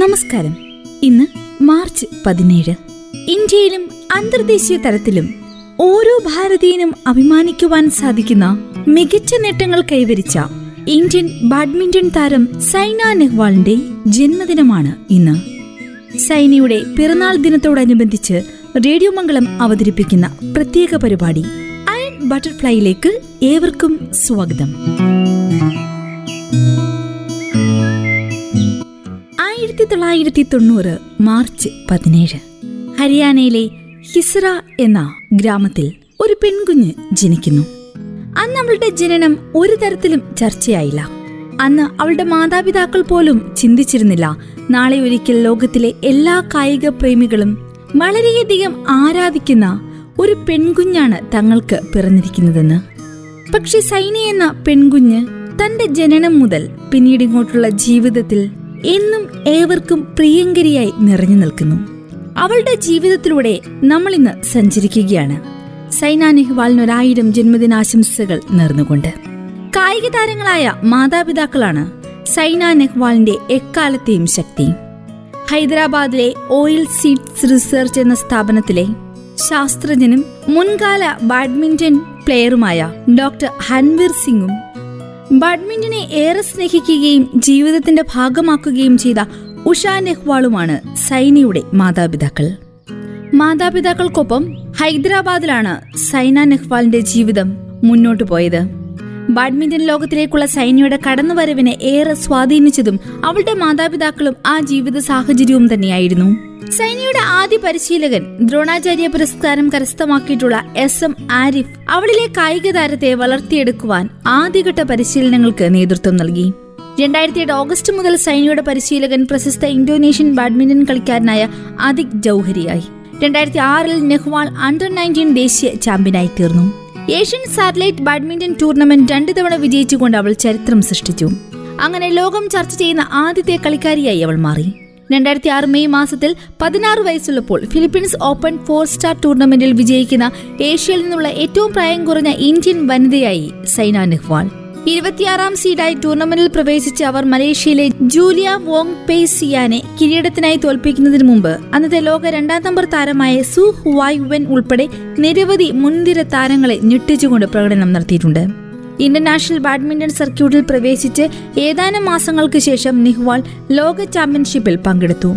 നമസ്കാരം. ഇന്ന് മാർച്ച് പതിനേഴ്. ഇന്ത്യയിലും അന്തർദേശീയ തലത്തിലും ഓരോ ഭാരതീയനും അഭിമാനിക്കുവാൻ സാധിക്കുന്ന മികച്ച നേട്ടങ്ങൾ കൈവരിച്ച ഇന്ത്യൻ ബാഡ്മിന്റൺ താരം സൈന നെഹ്വാളിന്റെ ജന്മദിനമാണ് ഇന്ന്. സൈനയുടെ പിറന്നാൾ ദിനത്തോടനുബന്ധിച്ച് റേഡിയോ മംഗളം അവതരിപ്പിക്കുന്ന പ്രത്യേക പരിപാടി അയൺ ബട്ടർഫ്ലൈയിലേക്ക് ഏവർക്കും സ്വാഗതം. ആയിരത്തി തൊള്ളായിരത്തി തൊണ്ണൂറ് മാർച്ച് പതിനേഴ്. ഹരിയാനയിലെ ഹിസ്ര എന്ന ഗ്രാമത്തിൽ ഒരു പെൺകുഞ്ഞ് ജനിക്കുന്നു. അന്ന് അവളുടെ ജനനം ഒരു തരത്തിലും ചർച്ചയായില്ല. അന്ന് അവളുടെ മാതാപിതാക്കൾ പോലും ചിന്തിച്ചിരുന്നില്ല നാളെ ഒരിക്കൽ ലോകത്തിലെ എല്ലാ കായിക പ്രേമികളും വളരെയധികം ആരാധിക്കുന്ന ഒരു പെൺകുഞ്ഞാണ് തങ്ങൾക്ക് പിറന്നിരിക്കുന്നതെന്ന്. പക്ഷെ സൈനി എന്ന പെൺകുഞ്ഞ് തന്റെ ജനനം മുതൽ പിന്നീട് ഇങ്ങോട്ടുള്ള ജീവിതത്തിൽ എന്നും ഏവർക്കും പ്രിയങ്കരിയായി നിറഞ്ഞു നിൽക്കുന്നു. അവളുടെ ജീവിതത്തിലൂടെ നമ്മൾ ഇന്ന് സഞ്ചരിക്കുകയാണ്. സൈന നെഹ്വാളിന് ഒരായിരം ജന്മദിനാശംസകൾ നേർന്നുകൊണ്ട്. കായിക താരങ്ങളായ മാതാപിതാക്കളാണ് സൈന നെഹ്വാളിന്റെ എക്കാലത്തെയും ശക്തി. ഹൈദരാബാദിലെ ഓയിൽ സീഡ്സ് റിസർച്ച് എന്ന സ്ഥാപനത്തിലെ ശാസ്ത്രജ്ഞനും മുൻകാല ബാഡ്മിന്റൺ പ്ലെയറുമായ ഡോക്ടർ ഹൻവീർ സിംഗും ബാഡ്മിന്റനെ ഏറെ സ്നേഹിക്കുകയും ജീവിതത്തിന്റെ ഭാഗമാക്കുകയും ചെയ്ത ഉഷ നെഹ്വാളുമാണ് സൈനയുടെ മാതാപിതാക്കൾ. മാതാപിതാക്കൾക്കൊപ്പം ഹൈദരാബാദിലാണ് സൈന നെഹ്വാളിന്റെ ജീവിതം മുന്നോട്ട് പോയത്. ബാഡ്മിന്റൺ ലോകത്തിലേക്കുള്ള സൈനയുടെ കടന്നുവരവിനെ ഏറെ സ്വാധീനിച്ചതും അവളുടെ മാതാപിതാക്കളും ആ ജീവിത സാഹചര്യവും തന്നെയായിരുന്നു. സൈനയുടെ ആദ്യ പരിശീലകൻ ദ്രോണാചാര്യ പുരസ്കാരം കരസ്ഥമാക്കിയിട്ടുള്ള എസ് എം ആരിഫ് അവളിലെ കായിക താരത്തെ വളർത്തിയെടുക്കുവാൻ ആദ്യഘട്ട പരിശീലനങ്ങൾക്ക് നേതൃത്വം നൽകി. രണ്ടായിരത്തി എട്ട് ഓഗസ്റ്റ് മുതൽ സൈനയുടെ പരിശീലകൻ പ്രശസ്ത ഇന്തോനേഷ്യൻ ബാഡ്മിന്റൺ കളിക്കാരനായ അതിക് ജൌഹരിയായി. രണ്ടായിരത്തി ആറിൽ നെഹ്വാൾ അണ്ടർ നയന്റീൻ ദേശീയ ചാമ്പ്യനായി തീർന്നു. ഏഷ്യൻ സാറ്റലൈറ്റ് ബാഡ്മിന്റൺ ടൂർണമെന്റ് രണ്ടു തവണ വിജയിച്ചുകൊണ്ട് അവൾ ചരിത്രം സൃഷ്ടിച്ചു. അങ്ങനെ ലോകം ചർച്ച ചെയ്യുന്ന ആദ്യത്തെ കളിക്കാരിയായി അവൾ മാറി. രണ്ടായിരത്തി ആറ് മെയ് മാസത്തിൽ പതിനാറ് വയസ്സുള്ളപ്പോൾ ഫിലിപ്പീൻസ് ഓപ്പൺ ഫോർ സ്റ്റാർ ടൂർണമെന്റിൽ വിജയിക്കുന്ന ഏഷ്യയിൽ നിന്നുള്ള ഏറ്റവും പ്രായം കുറഞ്ഞ ഇന്ത്യൻ വനിതയായി സൈന നെഹ്വാൾ. ഇരുപത്തിയാറാം സീഡായി ടൂർണമെന്റിൽ പ്രവേശിച്ച അവർ മലേഷ്യയിലെ ജൂലിയ വോങ് പെയ്സിയാനെ കിരീടത്തിനായി തോൽപ്പിക്കുന്നതിന് മുമ്പ് അന്നത്തെ ലോക രണ്ടാം നമ്പർ താരമായ സു ഹുവായ് വെൻ ഉൾപ്പെടെ നിരവധി മുൻനിര താരങ്ങളെ ഞെട്ടിച്ചുകൊണ്ട് പ്രകടനം നടത്തിയിട്ടുണ്ട്. ഇന്റർനാഷണൽ ബാഡ്മിന്റൺ സർക്യൂട്ടിൽ പ്രവേശിച്ച് ഏതാനും മാസങ്ങൾക്ക് ശേഷം നിഹ്വാൾ ലോക ചാമ്പ്യൻഷിപ്പിൽ പങ്കെടുത്തു.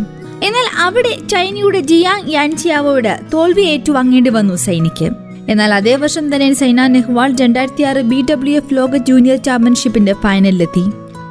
എന്നാൽ അവിടെ ചൈനയുടെ ജിയാങ് യാൻചിയാവോട് തോൽവി ഏറ്റുവാങ്ങേണ്ടി വന്നു സൈനിക്ക്. എന്നാൽ അതേ വർഷം തന്നെ സൈന നെഹ്വാൾ രണ്ടായിരത്തി ആറ് ബി ഡബ്ല്യു എഫ് ലോക ജൂനിയർ ചാമ്പ്യൻഷിപ്പിന്റെ ഫൈനലിലെത്തി.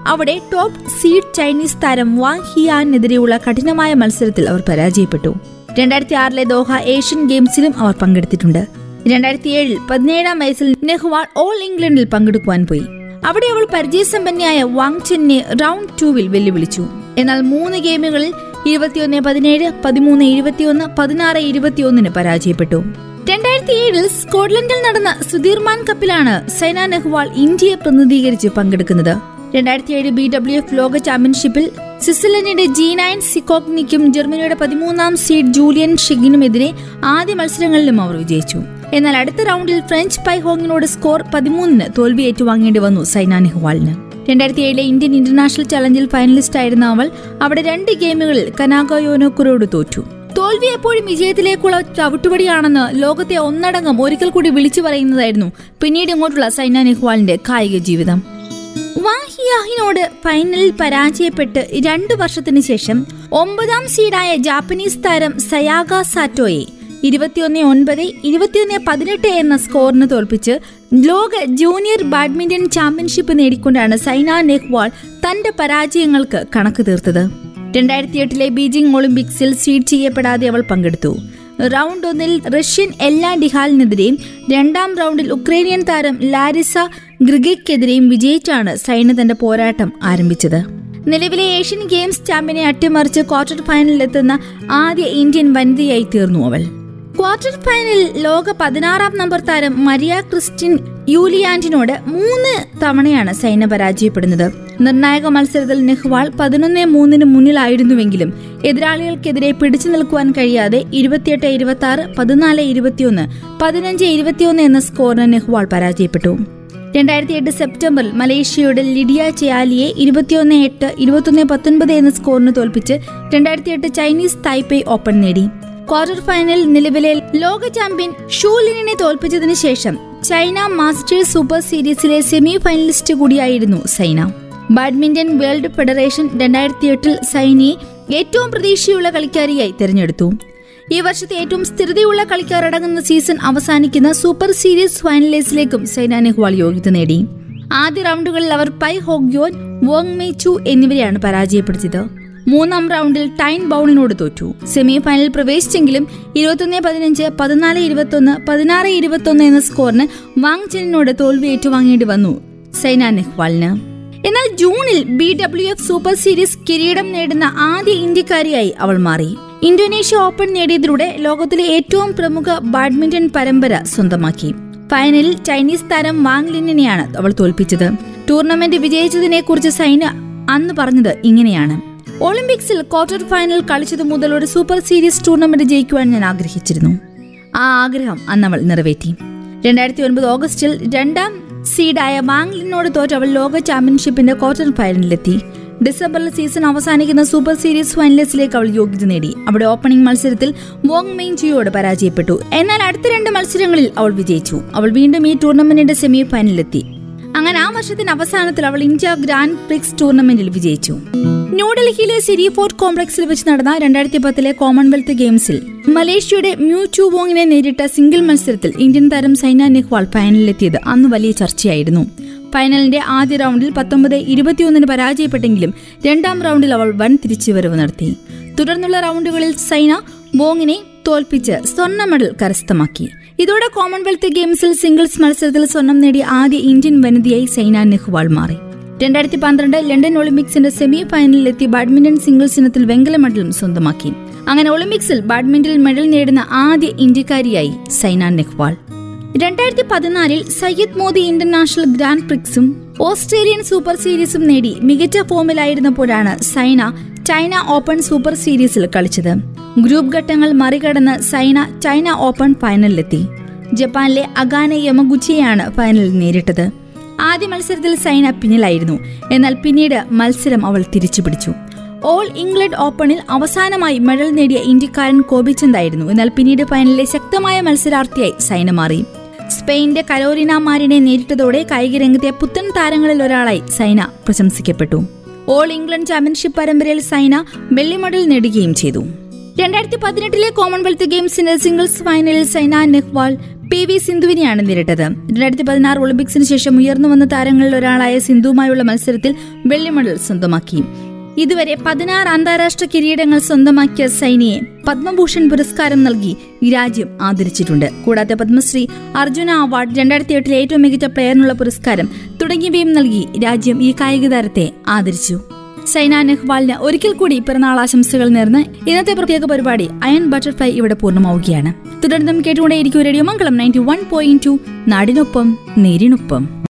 അവിടെ ടോപ്പ് സീഡ് ചൈനീസ് താരം വാങ് ഹിയാനെതിരെയുള്ള കഠിനമായ മത്സരത്തിൽ അവർ പരാജയപ്പെട്ടു. രണ്ടായിരത്തി ആറിലെ ദോഹ ഏഷ്യൻ ഗെയിംസിലും അവർ പങ്കെടുത്തിട്ടുണ്ട്. രണ്ടായിരത്തി ഏഴിൽ പതിനേഴാം വയസ്സിൽ നെഹ്വാൾ ഓൾ ഇംഗ്ലണ്ടിൽ പങ്കെടുക്കുവാൻ പോയി. അവിടെ അവൾ പരിചയസമ്പന്നയായ വാങ് ചെന്നെ റൗണ്ട് ടൂവിൽ വെല്ലുവിളിച്ചു. എന്നാൽ മൂന്ന് ഗെയിമുകളിൽ ഇരുപത്തിയൊന്ന് പതിനേഴ് പതിമൂന്ന് ഇരുപത്തിയൊന്ന് പതിനാറ് ഇരുപത്തിയൊന്നിന് പരാജയപ്പെട്ടു. രണ്ടായിരത്തി ഏഴിൽ സ്കോട്ട്ലൻഡിൽ നടന്ന സുധീർമാൻ കപ്പിലാണ് സൈന നെഹ്വാൾ ഇന്ത്യയെ പ്രതിനിധീകരിച്ച് പങ്കെടുക്കുന്നത്. രണ്ടായിരത്തി ഏഴ് ബി ഡബ്ല്യു എഫ് ലോക ചാമ്പ്യൻഷിപ്പിൽ സ്വിറ്റ്സർലൻഡിന്റെ ജീനൈൻ സിക്കോഗ്നിക്കും ജർമ്മനിയുടെ പതിമൂന്നാം സീഡ് ജൂലിയൻ ഷിഗിനുമെതിരെ ആദ്യ മത്സരങ്ങളിലും അവർ വിജയിച്ചു. എന്നാൽ അടുത്ത റൗണ്ടിൽ ഫ്രഞ്ച് പൈഹോങ്ങിനോട് സ്കോർ പതിമൂന്നിന് തോൽവി ഏറ്റുവാങ്ങേണ്ടി വന്നു സൈന നെഹ്വാളിന്. രണ്ടായിരത്തി ഏഴിലെ ഇന്ത്യൻ ഇന്റർനാഷണൽ ചലഞ്ചിൽ ഫൈനലിസ്റ്റ് ആയിരുന്ന അവൾ അവിടെ രണ്ട് ഗെയിമുകളിൽ കനാഗയോനോക്കുറോട് തോറ്റു. തോൽവി എപ്പോഴും വിജയത്തിലേക്കുള്ള ചവിട്ടുപടിയാണെന്ന് ലോകത്തെ ഒന്നടങ്കം ഒരിക്കൽ കൂടി വിളിച്ചു പറയുന്നതായിരുന്നു പിന്നീട് ഇങ്ങോട്ടുള്ള സൈന നെഹ്വാളിന്റെ കായിക ജീവിതം. വാഹിയാഹിനോട് ഫൈനലിൽ പരാജയപ്പെട്ട് രണ്ടു വർഷത്തിനു ശേഷം ഒമ്പതാം സീഡായ ജാപ്പനീസ് താരം സയാഗ സാറ്റോയെ ഇരുപത്തിയൊന്ന് ഒൻപത് ഇരുപത്തിയൊന്ന് പതിനെട്ട് എന്ന സ്കോറിന് തോൽപ്പിച്ച് ലോക ജൂനിയർ ബാഡ്മിന്റൺ ചാമ്പ്യൻഷിപ്പ് നേടിക്കൊണ്ടാണ് സൈന നെഹ്വാൾ തന്റെ പരാജയങ്ങൾക്ക് കണക്ക് തീർത്തത്. രണ്ടായിരത്തി എട്ടിലെ ബീജിംഗ് ഒളിമ്പിക്സിൽ സീഡ് ചെയ്യപ്പെടാതെ അവൾ പങ്കെടുത്തു. റൗണ്ട് ഒന്നിൽ റഷ്യൻ എല്ലാ ഡിഹാലിനെതിരെയും രണ്ടാം റൗണ്ടിൽ ഉക്രൈനിയൻ താരം ലാരിസ ഗ്രിഗയ്ക്കെതിരെയും വിജയിച്ചാണ് സൈന തന്റെ പോരാട്ടം ആരംഭിച്ചത്. നിലവിലെ ഏഷ്യൻ ഗെയിംസ് ചാമ്പ്യനെ അട്ടിമറിച്ച് ക്വാർട്ടർ ഫൈനലിലെത്തുന്ന ആദ്യ ഇന്ത്യൻ വനിതയായി തീർന്നു അവൾ. ക്വാർട്ടർ ഫൈനലിൽ ലോക പതിനാറാം നമ്പർ താരം മരിയ ക്രിസ്റ്റിൻ യൂലിയാൻഡിനോട് മൂന്ന് തവണയാണ് സൈന പരാജയപ്പെടുന്നത്. നിർണായക മത്സരത്തിൽ നെഹ്വാൾ പതിനൊന്ന് മൂന്നിന് മുന്നിലായിരുന്നുവെങ്കിലും എതിരാളികൾക്കെതിരെ പിടിച്ചു നിൽക്കുവാൻ കഴിയാതെ ഇരുപത്തിയെട്ട് ഇരുപത്തി ആറ് പതിനാല് ഇരുപത്തിയൊന്ന് പതിനഞ്ച് ഇരുപത്തിയൊന്ന് എന്ന സ്കോറിന് നെഹ്വാൾ പരാജയപ്പെട്ടു. രണ്ടായിരത്തി എട്ട് സെപ്റ്റംബറിൽ മലേഷ്യയുടെ ലിഡിയ ചയാലിയെ ഇരുപത്തിയൊന്ന് എട്ട് ഇരുപത്തൊന്ന് പത്തൊൻപത് എന്ന സ്കോറിന് തോൽപ്പിച്ച് രണ്ടായിരത്തി എട്ട് ചൈനീസ് തായ്പേ ഓപ്പൺ നേടി. ക്വാർട്ടർ ഫൈനലിൽ നിലവിലെ ലോക ചാമ്പ്യൻ ഷൂലിനെ തോൽപ്പിച്ചതിനു ശേഷം ചൈന മാസ്റ്റേഴ്സ് സൂപ്പർ സീരീസിലെ സെമി ഫൈനലിസ്റ്റ് കൂടിയായിരുന്നു സൈന. ബാഡ്മിന്റൺ വേൾഡ് ഫെഡറേഷൻ രണ്ടായിരത്തി എട്ടിൽ സൈനയെ ഏറ്റവും പ്രതീക്ഷയുള്ള കളിക്കാരിയായി തിരഞ്ഞെടുത്തു. ഈ വർഷത്തെ ഏറ്റവും സ്ഥിരതയുള്ള കളിക്കാർ അടങ്ങുന്ന സീസൺ അവസാനിക്കുന്ന സൂപ്പർ സീരീസ് ഫൈനലിസ്റ്റിലേക്കും സൈന നെഹ്വാൾ യോഗ്യത നേടി. ആദ്യ റൗണ്ടുകളിൽ അവർ പൈ ഹോഗ്യോൻ വോങ് മെയ് ചു എന്നിവരെയാണ് പരാജയപ്പെടുത്തിയത്. മൂന്നാം റൗണ്ടിൽ ടൈൻ ബൗളിനോട് തോറ്റു. സെമി ഫൈനൽ പ്രവേശിച്ചെങ്കിലും ഇരുപത്തൊന്ന് പതിനഞ്ച് പതിനാല് ഇരുപത്തൊന്ന് പതിനാറ് ഇരുപത്തൊന്ന് എന്ന സ്കോറിന് വാങ് ചെനിനോട് തോൽവി ഏറ്റുവാങ്ങേണ്ടി വന്നു സൈന നെഹ്വാളിന്. എന്നാൽ ജൂണിൽ B W F super series കിരീടം നേടുന്ന ആദ്യ ഇന്ത്യക്കാരിയായി അവൾ മാറി. ഇന്തോനേഷ്യ ഓപ്പൺ നേടിയതിലൂടെ ലോകത്തിലെ ഏറ്റവും പ്രമുഖ ബാഡ്മിന്റൺ പരമ്പര സ്വന്തമാക്കി. ഫൈനലിൽ ചൈനീസ് താരം വാങ് ലിന്നിനെയാണ് അവൾ തോൽപ്പിച്ചത്. ടൂർണമെന്റ് വിജയിച്ചതിനെ കുറിച്ച് സൈന അന്ന് പറഞ്ഞത് ഇങ്ങനെയാണ്. ഒളിമ്പിക്സിൽ ക്വാർട്ടർ ഫൈനൽ കളിച്ചതു മുതൽ ഒരു സൂപ്പർ സീരീസ് ടൂർണമെന്റ് ജയിക്കുവാൻ ഞാൻ ആഗ്രഹിച്ചിരുന്നു. ആ ആഗ്രഹം അന്ന് അവൾ നിറവേറ്റി. രണ്ടായിരത്തി ഒൻപത് ഓഗസ്റ്റിൽ രണ്ടാം സീഡായ മാംഗ്ലിനോട് തോറ്റ് അവൾ ലോക ചാമ്പ്യൻഷിപ്പിന്റെ ക്വാർട്ടർ ഫൈനലിലെത്തി. ഡിസംബറിൽ സീസൺ അവസാനിക്കുന്ന സൂപ്പർ സീരീസ് ഫൈനലിസ്റ്റിലേക്ക് അവൾ യോഗ്യത നേടി. അവിടെ ഓപ്പണിംഗ് മത്സരത്തിൽ വോങ് മെയിൻ ജിയോട് പരാജയപ്പെട്ടു. എന്നാൽ അടുത്ത രണ്ട് മത്സരങ്ങളിൽ അവൾ വിജയിച്ചു. അവൾ വീണ്ടും ഈ ടൂർണമെന്റിന്റെ സെമി ഫൈനലിലെത്തി അങ്ങനെ ആ വർഷത്തിന്റെ അവസാനത്തിൽ അവൾ ഇന്ത്യ ഗ്രാൻഡ് പ്രിക്സ് ടൂർണമെന്റിൽ വിജയിച്ചു. ന്യൂഡൽഹിയിലെ സിരി ഫോർട്ട് കോംപ്ലക്സിൽ വെച്ച് നടന്ന രണ്ടായിരത്തി പത്തിലെ കോമൺവെൽത്ത് ഗെയിംസിൽ മലേഷ്യയുടെ മ്യൂ ചു വോങ്ങിനെ നേരിട്ട സിംഗിൾ മത്സരത്തിൽ ഇന്ത്യൻ താരം സൈന നെഹ്വാൾ ഫൈനലിലെത്തിയത് അന്ന് വലിയ ചർച്ചയായിരുന്നു. ഫൈനലിന്റെ ആദ്യ റൗണ്ടിൽ പത്തൊമ്പത് ഇരുപത്തിയൊന്നിന് പരാജയപ്പെട്ടെങ്കിലും രണ്ടാം റൗണ്ടിൽ അവൾ വൻ തിരിച്ചുവരവ് നടത്തി. തുടർന്നുള്ള റൗണ്ടുകളിൽ സൈന ബോങ്ങിനെ തോൽപ്പിച്ച് സ്വർണ മെഡൽ കരസ്ഥമാക്കി. ഇതോടെ കോമൺവെൽത്ത് ഗെയിംസിൽ സിംഗിൾസ് മത്സരത്തിൽ സ്വർണം നേടിയ ആദ്യ ഇന്ത്യൻ വനിതയായി സൈന നെഹ്വാൾ മാറി. രണ്ടായിരത്തി പന്ത്രണ്ട് ലണ്ടൻ ഒളിമ്പിക്സിന്റെ സെമി ഫൈനലിലെത്തി ബാഡ്മിന്റൺ സിംഗിൾസ് ഇനത്തിൽ വെങ്കല മെഡലും സ്വന്തമാക്കി. അങ്ങനെ ഒളിമ്പിക്സിൽ ബാഡ്മിന്റണിൽ മെഡൽ നേടുന്ന ആദ്യ ഇന്ത്യക്കാരിയായി സൈന നെഹ്വാൾ. രണ്ടായിരത്തി പതിനാലിൽ സയ്യിദ് മോദി ഇന്റർനാഷണൽ ഗ്രാൻഡ് പ്രിക്സും ഓസ്ട്രേലിയൻ സൂപ്പർ സീരീസും നേടി മികച്ച ഫോമിലായിരുന്നപ്പോഴാണ് സൈന ചൈന ഓപ്പൺ സൂപ്പർ സീരീസിൽ കളിച്ചത്. ഗ്രൂപ്പ് ഘട്ടങ്ങൾ മറികടന്ന് സൈന ചൈന ഓപ്പൺ ഫൈനലിലെത്തി ജപ്പാനിലെ അഗാനെ യമഗുച്ചിയെയാണ് ഫൈനലിൽ നേരിട്ടത്. ആദ്യ മത്സരത്തിൽ സൈന പിന്നിലായിരുന്നു. എന്നാൽ പിന്നീട് മത്സരം അവൾ തിരിച്ചുപിടിച്ചു. ഓൾ ഇംഗ്ലണ്ട് ഓപ്പണിൽ അവസാനമായി മെഡൽ നേടിയ ഇന്ത്യക്കാരൻ കോപിച്ചന്തായിരുന്നു എന്നാൽ പിന്നീട് ഫൈനലിലെ ശക്തമായ മത്സരാർത്ഥിയായി സൈന മാറി. സ്പെയിന്റെ കലോരിന മാരിനെ നേരിട്ടതോടെ കായിക രംഗത്തെ പുത്തൻ താരങ്ങളിൽ ഒരാളായി സൈന പ്രശംസിക്കപ്പെട്ടു. ഓൾ ഇംഗ്ലണ്ട് ചാമ്പ്യൻഷിപ്പ് പരമ്പരയിൽ സൈന വെള്ളി മെഡൽ നേടുകയും ചെയ്തു. രണ്ടായിരത്തി പതിനെട്ടിലെ കോമൺവെൽത്ത് ഗെയിംസിന്റെ സിംഗിൾസ് ഫൈനലിൽ സൈന നെഹ്വാൾ പി വി സിന്ധുവിനെയാണ് നേരിട്ടത്. രണ്ടായിരത്തി പതിനാറ് ഒളിമ്പിക്സിന് ശേഷം ഉയർന്നു വന്ന താരങ്ങളിൽ ഒരാളായ സിന്ധുവുമായുള്ള മത്സരത്തിൽ വെള്ളി മെഡൽ സ്വന്തമാക്കി. ഇതുവരെ പതിനാറ് അന്താരാഷ്ട്ര കിരീടങ്ങൾ സ്വന്തമാക്കിയ സൈനിയെ പത്മഭൂഷൺ പുരസ്കാരം നൽകി രാജ്യം ആദരിച്ചിട്ടുണ്ട്. കൂടാതെ പത്മശ്രീ അർജുന അവാർഡ് രണ്ടായിരത്തി എട്ടിലെ ഏറ്റവും മികച്ച പ്ലെയറിനുള്ള പുരസ്കാരം തുടങ്ങിയവയും നൽകി രാജ്യം ഈ കായിക താരത്തെ ആദരിച്ചു. സൈന നെഹ്വാളിന് ഒരിക്കൽ കൂടി പിറന്നാൾ ആശംസകൾ നേർന്ന് ഇന്നത്തെ പ്രത്യേക പരിപാടി അയൺ ബട്ടർഫ്ലൈ ഇവിടെ പൂർണമാവുകയാണ്. തുടർന്നും കേട്ടുകൊണ്ടേയിരിക്കും radio Mangalam ninety one point two. നാടിനൊപ്പം നേരിനൊപ്പം.